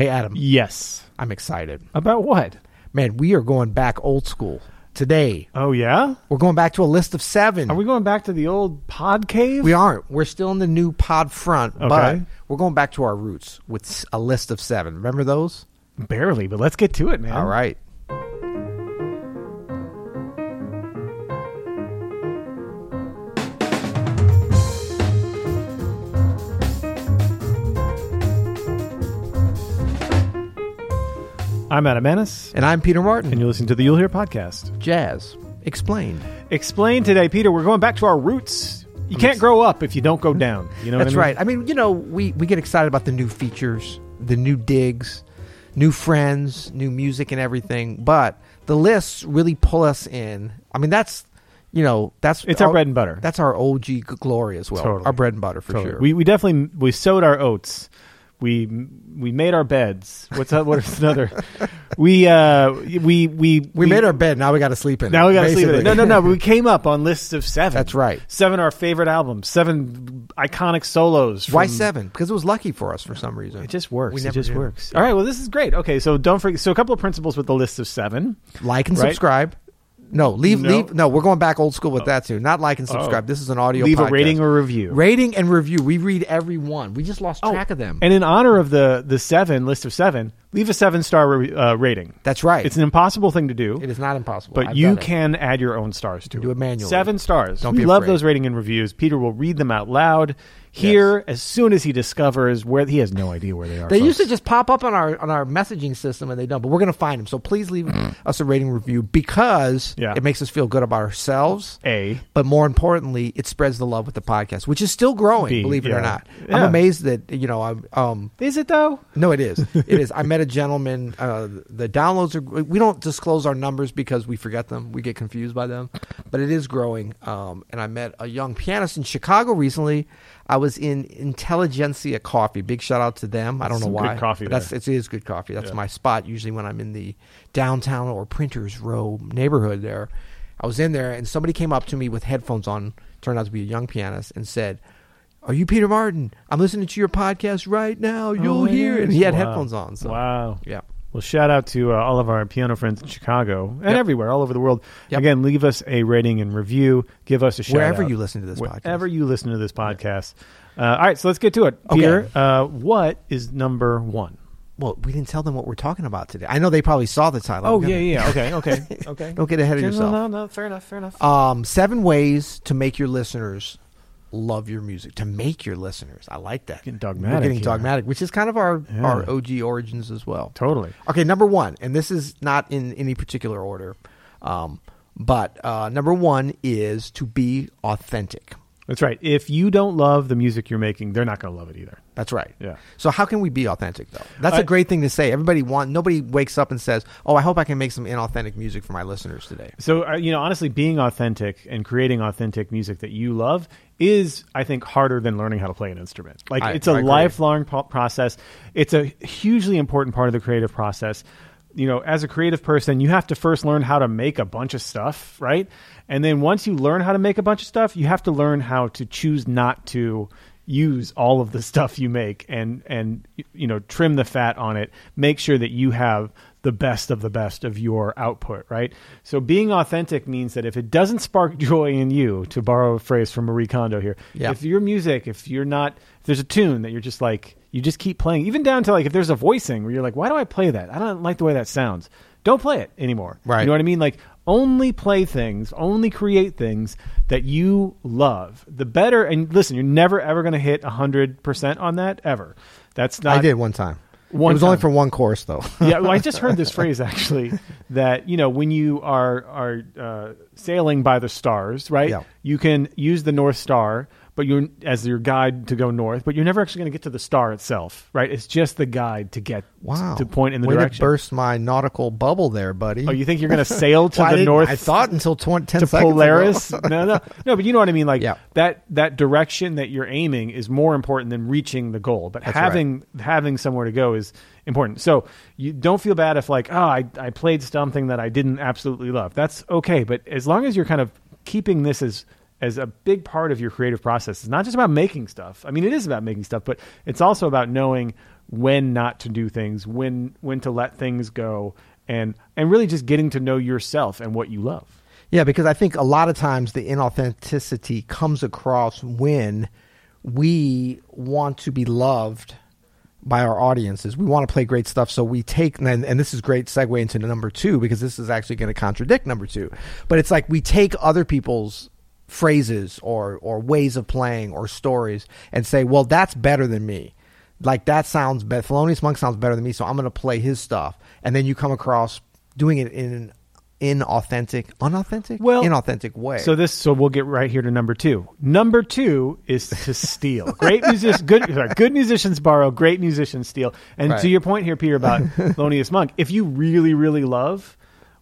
Hey, Adam, Yes. I'm excited. About what? Man, we are going back old school today. Oh yeah. We're going back to a list of seven. Are we going back to the old pod cave? We aren't. We're still in the new pod front, but we're going back to our roots with a list of seven. Remember those? barely, but let's get to it, man. All right. I'm Adam Maness, And I'm Peter Martin. and you're listening to the You'll Hear podcast. Jazz. Explained. Explain today, Peter. We're going back to our roots. You can't grow up if you don't go down. You know That's what I mean? right. I mean, you know, we, we get excited about the new features, the new digs, new friends, new music, and everything. But the lists really pull us in. I mean, that's, you know, that's It's our bread and butter. That's our OG glory as well. Totally. Our bread and butter for Totally. sure. We we definitely we sowed our oats. We we made our beds. What's that? What is another? we uh we we we made our bed. Now we got to sleep in it. Now we got to sleep in it. No, no, no. We came up on lists of seven. That's right. Seven our favorite albums. Seven iconic solos. Why seven? Because it was lucky for us for some reason. It just works. We It just do. works. All right. Well, this is great. Okay, so don't forget. So a couple of principles with the list of seven. Like and Right? subscribe. No, leave, No. leave. No, we're going back old school with oh. that too. Not like and oh. subscribe. Oh. This is an audio. Leave a rating or review. rating and review. We read every one. We just lost Oh, track of them. And in honor of the the seven list of seven, leave a seven star re- uh, rating. That's right. It's an impossible thing to do. it is not impossible. But I've you can add your own stars to Do it manually. Seven stars. Don't we love those rating and reviews. Peter will read them out loud here as soon as he discovers where he has no idea where they are. They folks. used to just pop up on our on our messaging system, and they don't. But we're going to find them. So please leave us a rating review because Yeah. it makes us feel good about ourselves. a. But more importantly, it spreads the love with the podcast, which is still growing. B, believe it or not, Yeah. I'm amazed that you know. I'm um, Is it though? No, it is. It is. I met a gentleman. Uh, the downloads are. We don't disclose our numbers because we forget them. We get confused by them, but it is growing. Um, and I met a young pianist in Chicago recently. I was in Intelligentsia Coffee. Big shout out to them. I don't Some know why. coffee that's it is good coffee. That's Yeah. my spot usually when I'm in the downtown or Printers Row neighborhood. There, I was in there and somebody came up to me with headphones on. Turned out to be a young pianist and said. Are you Peter Martin? I'm listening to your podcast right now. You'll Oh, hear it. And he had Wow. headphones on. So Wow. yeah. Well, shout out to uh, all of our piano friends in Chicago and Yep. everywhere, all over the world. Yep. Again, leave us a rating and review. Give us a shout Wherever out. you listen to this podcast. Wherever you listen to this podcast. Uh, all right, so let's get to it. Okay. Peter, uh, what is number one? Well, we didn't tell them what we're talking about today. I know they probably saw the title. Oh, yeah, yeah. Okay, okay, okay. Don't get ahead of No, yourself. No, no, fair enough, fair enough. Um, seven ways to make your listeners love your music. To make your listeners, I like that. Getting We're dogmatic getting here. dogmatic, which is kind of our Yeah. our OG origins as well. totally. Okay, number one, and this is not in any particular order, um, but uh, number one is to be authentic. That's right. If you don't love the music you're making, they're not going to love it either. That's right. Yeah. So how can we be authentic though? That's I- a great thing to say. Everybody want nobody wakes up and says, "Oh, I hope I can make some inauthentic music for my listeners today." So, uh, you know, honestly, being authentic and creating authentic music that you love is, I think, harder than learning how to play an instrument. Like, I- it's a lifelong pro- process. It's a hugely important part of the creative process. You know, as a creative person, you have to first learn how to make a bunch of stuff, right? And then once you learn how to make a bunch of stuff, you have to learn how to choose not to use all of the stuff you make and and you know trim the fat on it make sure that you have the best of the best of your output right? So being authentic means that if it doesn't spark joy in you to borrow a phrase from marie kondo here Yeah. if your music if you're not if there's a tune that you're just like you just keep playing even down to like if there's a voicing where you're like why do i play that? I don't like the way that sounds. Don't play it anymore. Right. you know what i mean? Like only play things only create things that you love. The better and listen you're never ever going to hit 100% on that ever. That's not I did one time. One it was only for one course though. yeah, well, I just heard this phrase actually that you know when you are are uh, sailing by the stars, right? Yeah. You can use the North Star, but you're as your guide to go north, but you're never actually going to get to the star itself, right? It's just the guide to get wow. to point in the Way direction. To burst my nautical bubble there, buddy. Oh, you think you're going to sail to Well, the didn't- north? I thought until 20, 10 to seconds Polaris. ago. no, no, no. But you know what I mean. Like Yeah. that that direction that you're aiming is more important than reaching the goal. But That's having having somewhere to go is important. So you don't feel bad if like, oh, I I played something that I didn't absolutely love. That's okay. But as long as you're kind of keeping this as as a big part of your creative process, it's not just about making stuff. I mean, it is about making stuff, but it's also about knowing when not to do things, when when to let things go, and and really just getting to know yourself and what you love. Yeah, because I think a lot of times the inauthenticity comes across when we want to be loved by our audiences. We want to play great stuff, so we take and, and this is great segue into number two because this is actually going to contradict number two. But it's like we take other people's phrases or or ways of playing or stories and say, well, that's better than me. Like that sounds better. Thelonious Monk sounds better than me, so I'm going to play his stuff. And then you come across doing it in an inauthentic, unauthentic, Well, inauthentic way. So this, so we'll get right here to number two. Number two is to steal. great musicians, good, sorry, good musicians borrow, great musicians steal. And Right. to your point here, Peter, about Thelonious Monk, if you really, really love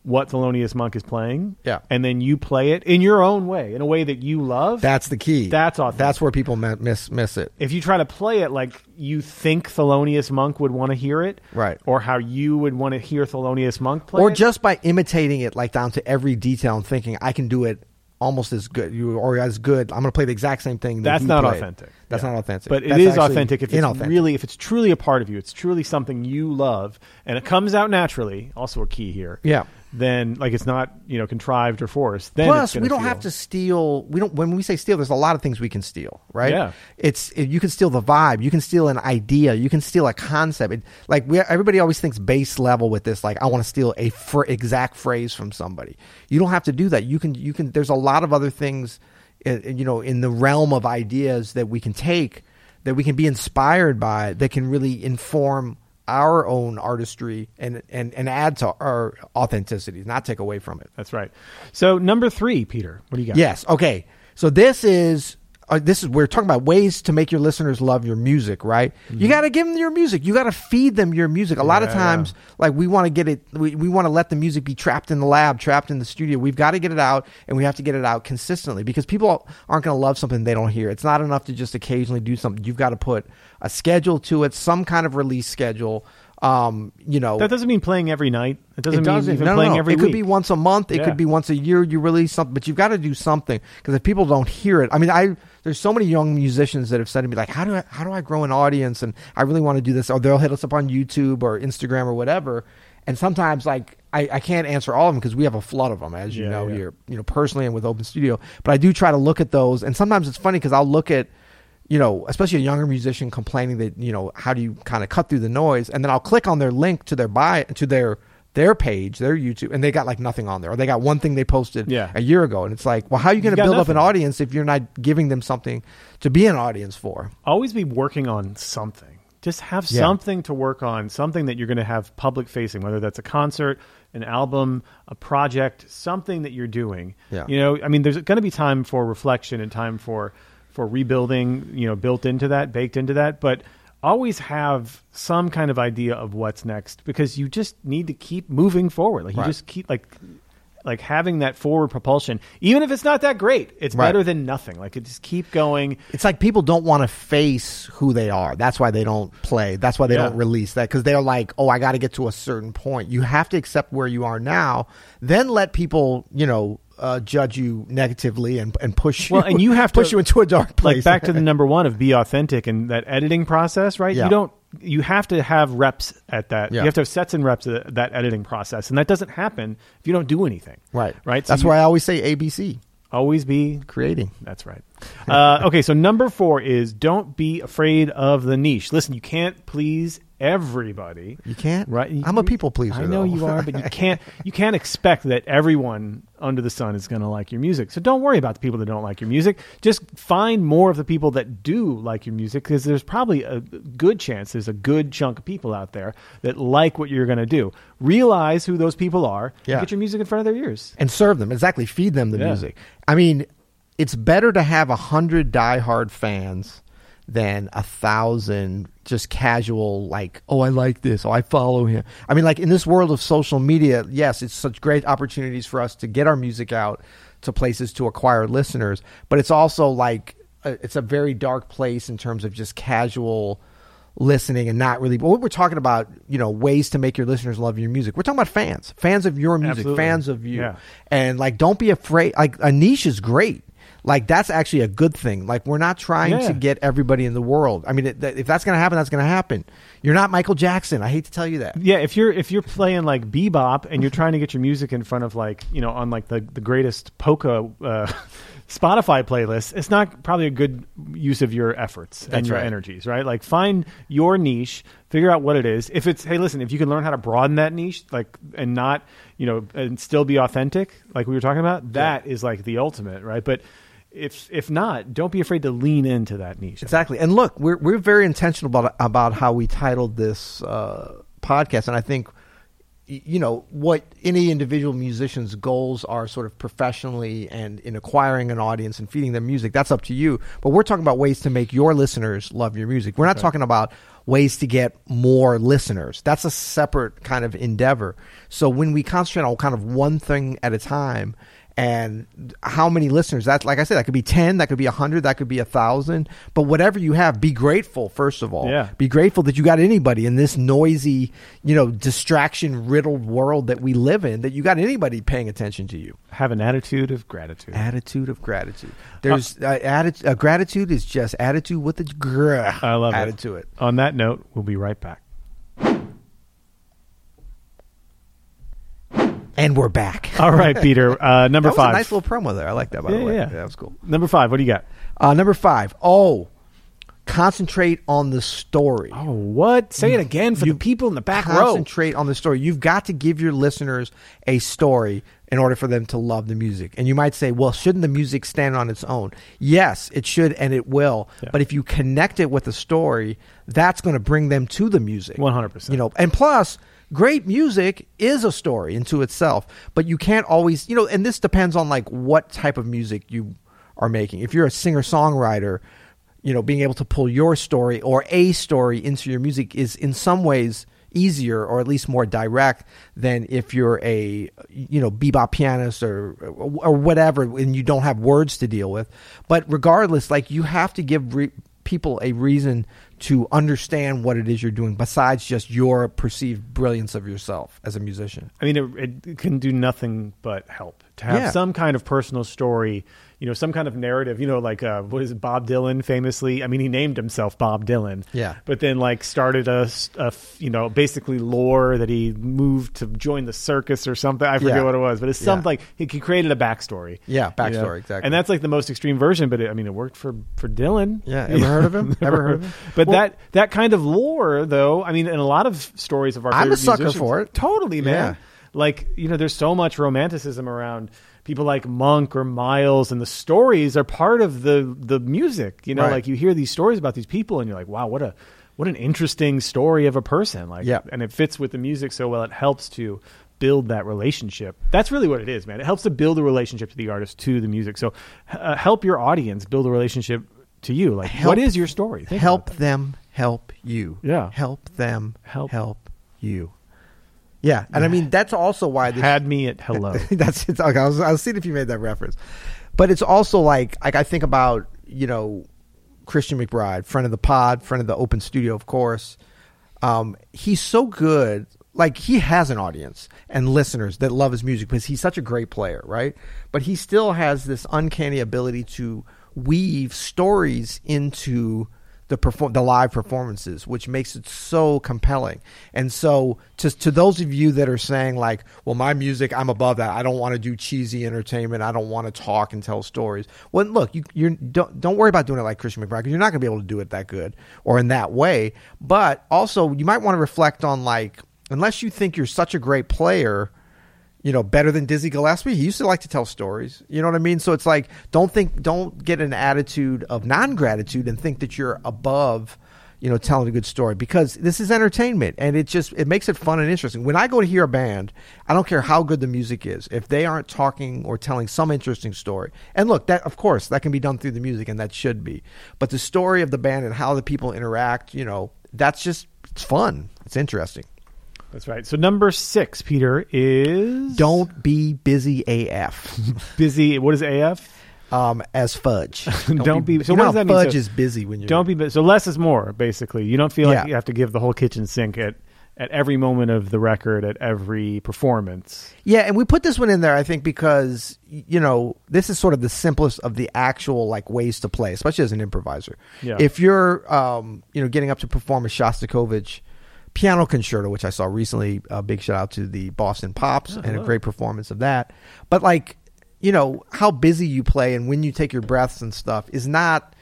what Thelonious Monk is playing, Yeah. and then you play it in your own way, in a way that you love, that's the key. That's authentic. That's where people miss miss it. if you try to play it like you think Thelonious Monk would want to hear it, Right. or how you would want to hear Thelonious Monk play or it, just by imitating it like down to every detail and thinking I can do it almost as good you or as good. I'm going to play the exact same thing. that That's not authentic. That's Yeah. not authentic. But it That's is actually authentic if it's inauthentic. really if it's truly a part of you. It's truly something you love, and it comes out naturally. Also a key here. Yeah. Then like it's not you know contrived or forced. Then Plus, we don't feel- have to steal. We don't. When we say steal, there's a lot of things we can steal, right? Yeah. It's it, you can steal the vibe. You can steal an idea. You can steal a concept. It, like we, everybody always thinks base level with this. Like I want to steal a fr- exact phrase from somebody. You don't have to do that. You can. You can. There's a lot of other things, you know, in the realm of ideas that we can take, that we can be inspired by, that can really inform our own artistry and and and add to our authenticity, not take away from it. That's right. So number three, Peter, what do you got? Yes. Okay. So this is uh, this is we're talking about ways to make your listeners love your music, right? You got to give them your music. You got to feed them your music. A lot of Mm-hmm. Yeah, times, like we want to get it, we, we want to let the music be trapped in the lab, trapped in the studio. We've got to get it out, and we have to get it out consistently because people aren't going to love something they don't hear. It's not enough to just occasionally do something. You've got to put a schedule to it, some kind of release schedule. Um, you know, That doesn't mean playing every night. It doesn't, it doesn't. mean no, playing no. every It week. could be once a month. It Yeah. could be once a year. You release something, but you've got to do something because if people don't hear it, I mean, I there's so many young musicians that have said to me like, how do I how do I grow an audience? And I really want to do this. Or they'll hit us up on YouTube or Instagram or whatever. And sometimes like I, I can't answer all of them because we have a flood of them, as you Yeah, know yeah. here, you know, personally and with Open Studio. But I do try to look at those, and sometimes it's funny because I'll look at you know, especially a younger musician complaining that, you know, how do you kind of cut through the noise? And then I'll click on their link to their bio, to their their page, their YouTube, and they got like nothing on there, or they got one thing they posted Yeah. a year ago, and it's like, well, how are you going to build up an audience if you're not giving them something to be an audience for? always be working on something. Just have Yeah. something to work on, something that you're going to have public facing, whether that's a concert, an album, a project, something that you're doing. Yeah. You know, I mean, there's going to be time for reflection and time for for rebuilding. You know, built into that, baked into that, but always have some kind of idea of what's next because you just need to keep moving forward. Like you Right. just keep like like having that forward propulsion, even if it's not that great, it's Right. better than nothing. Like it just keep going. It's like people don't want to face who they are. That's why they don't play. That's why they Yeah. don't release that because they're like, oh, I got to get to a certain point. You have to accept where you are now, then let people, you know, uh, judge you negatively and and push you. Well, and you have to push you into a dark place. like back to the number one of be authentic and that editing process, right? Yeah. You don't. You have to have reps at that. Yeah. You have to have sets and reps at that editing process, and that doesn't happen if you don't do anything. right, Right. So That's you why I always say ABC always be. creating. That's right. Uh, okay, so number four is don't be afraid of the niche. Listen, you can't please everybody. You can't. Right? You- I'm a people pleaser. I know though. you are, but you can't. You can't expect that everyone under the sun is going to like your music. So don't worry about the people that don't like your music. Just find more of the people that do like your music, because there's probably a good chance there's a good chunk of people out there that like what you're going to do. Realize who those people are. Yeah. get your music in front of their ears. and serve them exactly. Feed them the Yeah. music. I mean, it's better to have a hundred diehard fans than a thousand just casual like oh i like this. Oh i follow him. I mean like in this world of social media yes it's such great opportunities for us to get our music out to places to acquire listeners but it's also like it's a very dark place in terms of just casual listening and not really but what we're talking about you know ways to make your listeners love your music. We're talking about fans fans of your music Absolutely. fans of you. Yeah. and like don't be afraid like a niche is great like that's actually a good thing like we're not trying Yeah. to get everybody in the world i mean it, that- if that's going to happen that's going to happen You're not Michael Jackson. I hate to tell you that. Yeah, if you're if you're playing like bebop and you're trying to get your music in front of like you know on like the the greatest polka uh, Spotify playlist, it's not probably a good use of your efforts and your right. energies, right? Like find your niche, figure out what it is. If it's hey, listen, if you can learn how to broaden that niche, like and not you know and still be authentic, like we were talking about, that is like the ultimate, right? But if if not, don't be afraid to lean into that niche. Exactly. And look, we're we're very intentional about about how we titled this uh, podcast, and I think you know what any individual musician's goals are, sort of professionally and in acquiring an audience and feeding their music. That's up to you. But we're talking about ways to make your listeners love your music. We're not talking about ways to get more listeners. That's a separate kind of endeavor. So when we concentrate on kind of one thing at a time and how many listeners that's like i said that could be 10 that could be 100 that could be a 1000 but whatever you have be grateful first of all Yeah. be grateful that you got anybody in this noisy you know distraction riddled world that we live in that you got anybody paying attention to you Have an attitude of gratitude. attitude of gratitude there's uh, atti- uh, gratitude is just attitude with a gr I love added it. to it On that note, we'll be right back. And we're back All right, Peter. Uh, number that was five. a nice little promo there i like that by Yeah, the way yeah. that was cool Number five. What do you got? uh, number five oh concentrate on the story Oh, what? Say it again for the people in the back row. concentrate on the story. You've got to give your listeners a story in order for them to love the music. And you might say, well, shouldn't the music stand on its own? Yes, it should and it will. Yeah. But if you connect it with a story, that's going to bring them to the music. 100%. You know, and plus great music is a story into itself, but you can't always, you know, and this depends on like what type of music you are making. If you're a singer-songwriter, you know, being able to pull your story or a story into your music is in some ways easier or at least more direct than if you're a you know bebop pianist or or whatever and you don't have words to deal with but regardless like you have to give re- people a reason to understand what it is you're doing besides just your perceived brilliance of yourself as a musician. I mean, it, it can do nothing but help to have Yeah. some kind of personal story. You know, some kind of narrative. You know, like uh, what is it? Bob Dylan famously. I mean, he named himself Bob Dylan. Yeah. But then, like, started a, you know basically lore that he moved to join the circus or something. I forget Yeah. what it was, but it's Yeah. something like he, he created a backstory. Yeah, you know? backstory, exactly. And that's like the most extreme version, but it, I mean, it worked for for Dylan. Yeah, ever heard of him? Ever heard of him? But Well- that that kind of lore, though, I mean, in a lot of stories of our I'm a sucker musicians- for it. Totally, man. Like you know, there's so much romanticism around people like Monk or Miles, and the stories are part of the the music. You know, Right. like you hear these stories about these people, and you're like, wow, what a what an interesting story of a person. Like, Yeah. and it fits with the music so well. It helps to build that relationship. That's really what it is, man. It helps to build a relationship to the artist to the music. So, uh, help your audience build a relationship to you. Like, Help- what is your story? Think help them help you Yeah. help them Help. help you yeah and i mean that's also why this had me at hello. that's it's okay. I was, I was seeing if you made that reference, but it's also like like I think about you know Christian McBride, friend of the pod, friend of the Open Studio, of course. Um, he's so good. Like he has an audience and listeners that love his music because he's such a great player, right? But he still has this uncanny ability to weave stories into the perform the live performances, which makes it so compelling. And so, to to those of you that are saying like, "Well, my music, I'm above that. I don't want to do cheesy entertainment. I don't want to talk and tell stories." Well, look, you you're, don't don't worry about doing it like Christian McBride because you're not going to be able to do it that good or in that way. But also, you might want to reflect on like, unless you think you're such a great player you know, better than Dizzy Gillespie. He used to like to tell stories. You know what I mean? So it's like, don't think, don't get an attitude of non gratitude and think that you're above, you know, telling a good story because this is entertainment and it just it makes it fun and interesting. When I go to hear a band, I don't care how good the music is if they aren't talking or telling some interesting story. And look, that of course that can be done through the music and that should be, but the story of the band and how the people interact, you know, that's just it's fun. It's interesting. That's right. So number six, Peter, is Don't be busy AF. busy. What is AF? um, as fudge. Don't be- so you what does that mean? Fudge So- is busy when you're Don't be so less is more. Basically, you don't feel like Yeah. you have to give the whole kitchen sink at at every moment of the record, at every performance. Yeah, and we put this one in there, I think, because you know this is sort of the simplest of the actual like ways to play, especially as an improviser. Yeah. If you're, um, you know, getting up to perform a Shostakovich piano concerto, which I saw recently. A big shout out to the Boston Pops and a great performance of that. But like, you know, how busy you play and when you take your breaths and stuff is not.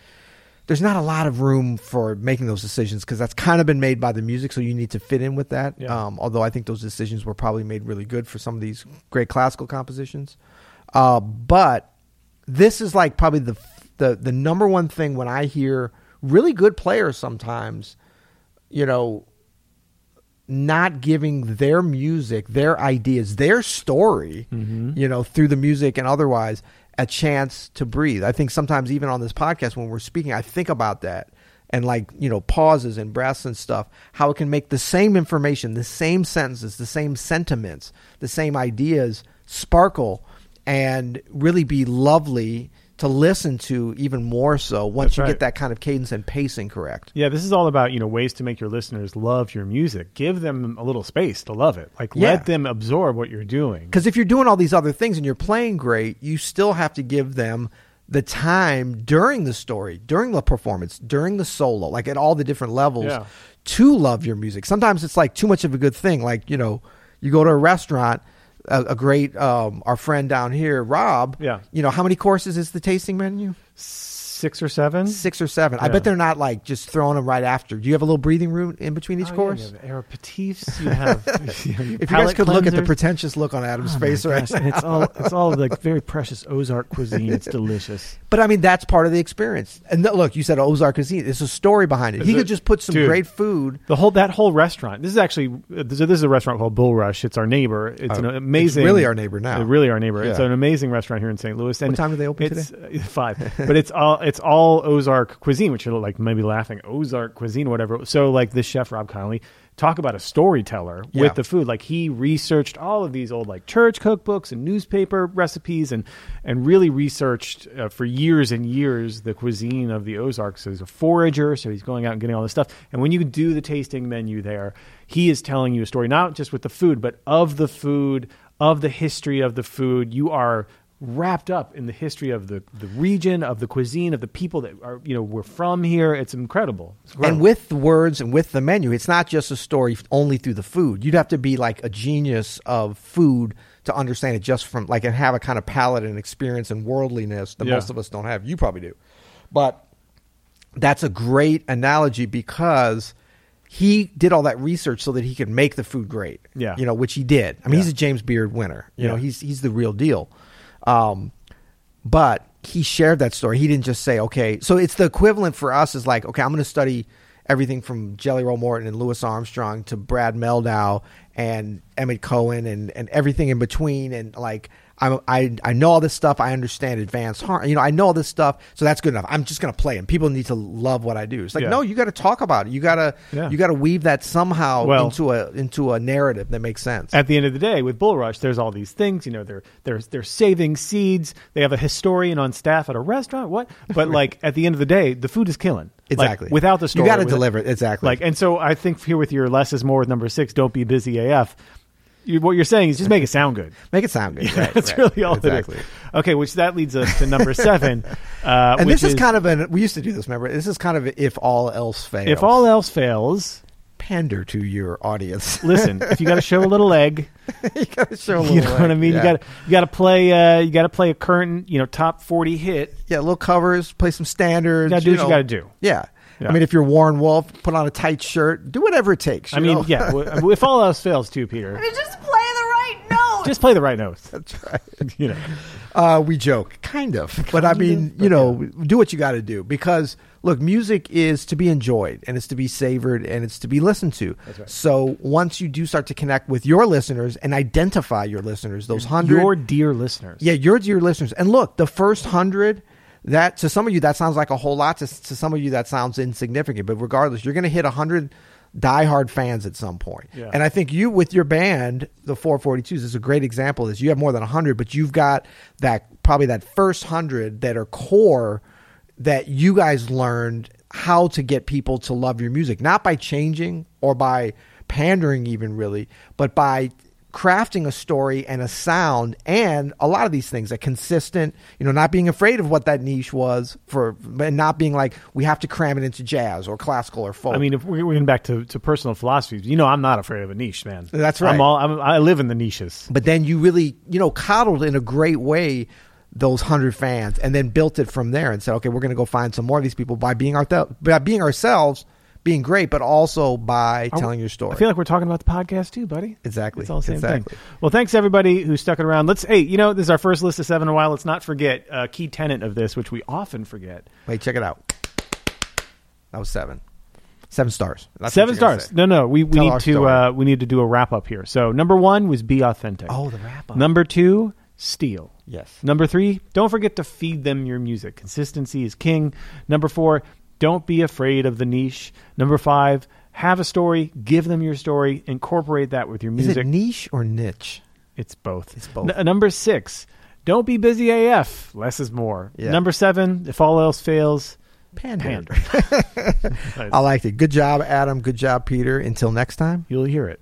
There's not a lot of room for making those decisions because that's kind of been made by the music, so you need to fit in with that. Yeah. Um, although I think those decisions were probably made really good for some of these great classical compositions. Uh, but this is like probably the the the number one thing when I hear really good players sometimes, you know, not giving their music, their ideas, their story, mm-hmm. you know, through the music and otherwise, a chance to breathe. I think sometimes even on this podcast when we're speaking, I think about that and like, you know, pauses and breaths and stuff, how it can make the same information, the same sentences, the same sentiments, the same ideas sparkle and really be lovely to listen to even more so once That's you right. get that kind of cadence and pacing correct. Yeah, this is all about you know ways to make your listeners love your music. Give them a little space to love it. Like Yeah. let them absorb what you're doing. Because if you're doing all these other things and you're playing great, you still have to give them the time during the story, during the performance, during the solo, like at all the different levels Yeah. to love your music. Sometimes it's like too much of a good thing. Like, you know, you go to a restaurant, a, a great, um, our friend down here, Rob, Yeah. you know, how many courses is the tasting menu? Six or seven. Six or seven. I Yeah. bet they're not like just throwing them right after. Do you have a little breathing room in between each Oh, course? you have aperitifs. You have. you have your If you guys palate could look at the cleansers. pretentious look on Adam's Oh my face right gosh, now. and it's all it's all like very precious Ozark cuisine. It's delicious. But I mean, that's part of the experience. And th- look, you said Ozark Cuisine. There's a story behind it. He could just put some Dude. great food. The whole that whole restaurant. This is actually uh, this is a restaurant called Bulrush. It's our neighbor. It's an Oh, it's amazing. really our neighbor now. Uh, really our neighbor. It's Yeah. an amazing restaurant here in St. Louis. And What time do they open it's, uh, Five. but it's all it's all Ozark cuisine, which you're like maybe laughing Ozark cuisine, whatever. So like this chef Rob Connoley. Talk about a storyteller Yeah. with the food. Like he researched all of these old like church cookbooks and newspaper recipes, and and really researched uh, for years and years the cuisine of the Ozarks. So he's a forager, so he's going out and getting all this stuff. And when you do the tasting menu there, he is telling you a story not just with the food, but of the food, of the history of the food. You are wrapped up in the history of the, the region, of the cuisine, of the people that are you know we're from here. It's incredible. It's incredible. And with the words and with the menu, it's not just a story only through the food. You'd have to be like a genius of food to understand it just from like and have a kind of palate and experience and worldliness that Yeah. most of us don't have. You probably do. But that's a great analogy because he did all that research so that he could make the food great. Yeah. You know, which he did. I mean, he's a James Beard winner. You know, he's he's the real deal. Um, but he shared that story. He didn't just say, okay. So it's the equivalent for us is like, okay, I'm going to study everything from Jelly Roll Morton and Louis Armstrong to Brad Mehldau and Emmet Cohen and, and everything in between. And like, I'm, I, I know all this stuff. I understand advanced harm. You know, I know all this stuff. So that's good enough. I'm just going to play and people need to love what I do. It's like, Yeah. no, you got to talk about it. You got to, Yeah. you got to weave that somehow Well- into a, into a narrative that makes sense. at the end of the day, with Bulrush, there's all these things. You know, they're they're they're saving seeds. They have a historian on staff at a restaurant. What? But like at the end of the day, the food is killing. Like, Exactly. without the story, You got to deliver it. Exactly. Like, and so I think here with your less is more with number six. Don't be busy AF. You, what you're saying is just make it sound good. make it sound good. Right, That's right. really all exactly. it is. Okay, which that leads us to number seven. Uh, and this is, kind of an we used to do this remember this is kind of if all else fails if all else fails, pander to your audience listen. if you got to show a little egg, you gotta show a you know what I mean. yeah. You got to you got to play. Uh, you got to play a current, you know, top forty hit. yeah little covers play some standards You got to do what you got to do. yeah. Yeah. I mean, if you're Warren Wolf, put on a tight shirt, do whatever it takes. I mean, know? yeah. w- If all else fails, too, Peter, You just play the right note. just play the right notes. That's right. You know, Uh, we joke, kind of, but I mean, of, you know, do what you got to do because look, music is to be enjoyed and it's to be savored and it's to be listened to. That's right. So once you do start to connect with your listeners and identify your listeners, those hundred, your dear listeners. yeah, your dear listeners, and look, the first hundred. That to some of you that sounds like a whole lot. To, to some of you that sounds insignificant. But regardless, you're going to hit a hundred diehard fans at some point. Yeah. And I think you with your band, the 442s, is a great example. of This you have more than hundred, but you've got that probably that first hundred that are core that you guys learned how to get people to love your music, not by changing or by pandering even really, but by crafting a story and a sound and a lot of these things a consistent you know not being afraid of what that niche was for and not being like we have to cram it into jazz or classical or folk I mean, if we're getting back to, to personal philosophies, you know, I'm not afraid of a niche, man. That's right. I'm all, I'm, I live in the niches. but then you really you know coddled in a great way those hundred fans and then built it from there and said okay we're going to go find some more of these people by being our by being ourselves being great but also by telling your story I feel like we're talking about the podcast too, buddy. Exactly. It's all the same Exactly. thing. Well, thanks everybody who stuck it around. Let's, hey, you know, this is our first list of seven in a while. Let's not forget a key tenet of this, which we often forget. wait check it out that was seven seven stars That's seven stars. No, no, we, we Tell need to uh, we need to do a wrap up here. So number one was be authentic. oh the wrap up Number two, steal. yes Number three, don't forget to feed them your music. Consistency is king. Number four, don't be afraid of the niche. Number five, have a story, give them your story, incorporate that with your music. is it niche or niche it's both. It's both. N- number six, don't be busy AF. Less is more. Yeah. Number seven, if all else fails, pander pander. I liked it. Good job, Adam. Good job, Peter. Until next time. You'll hear it.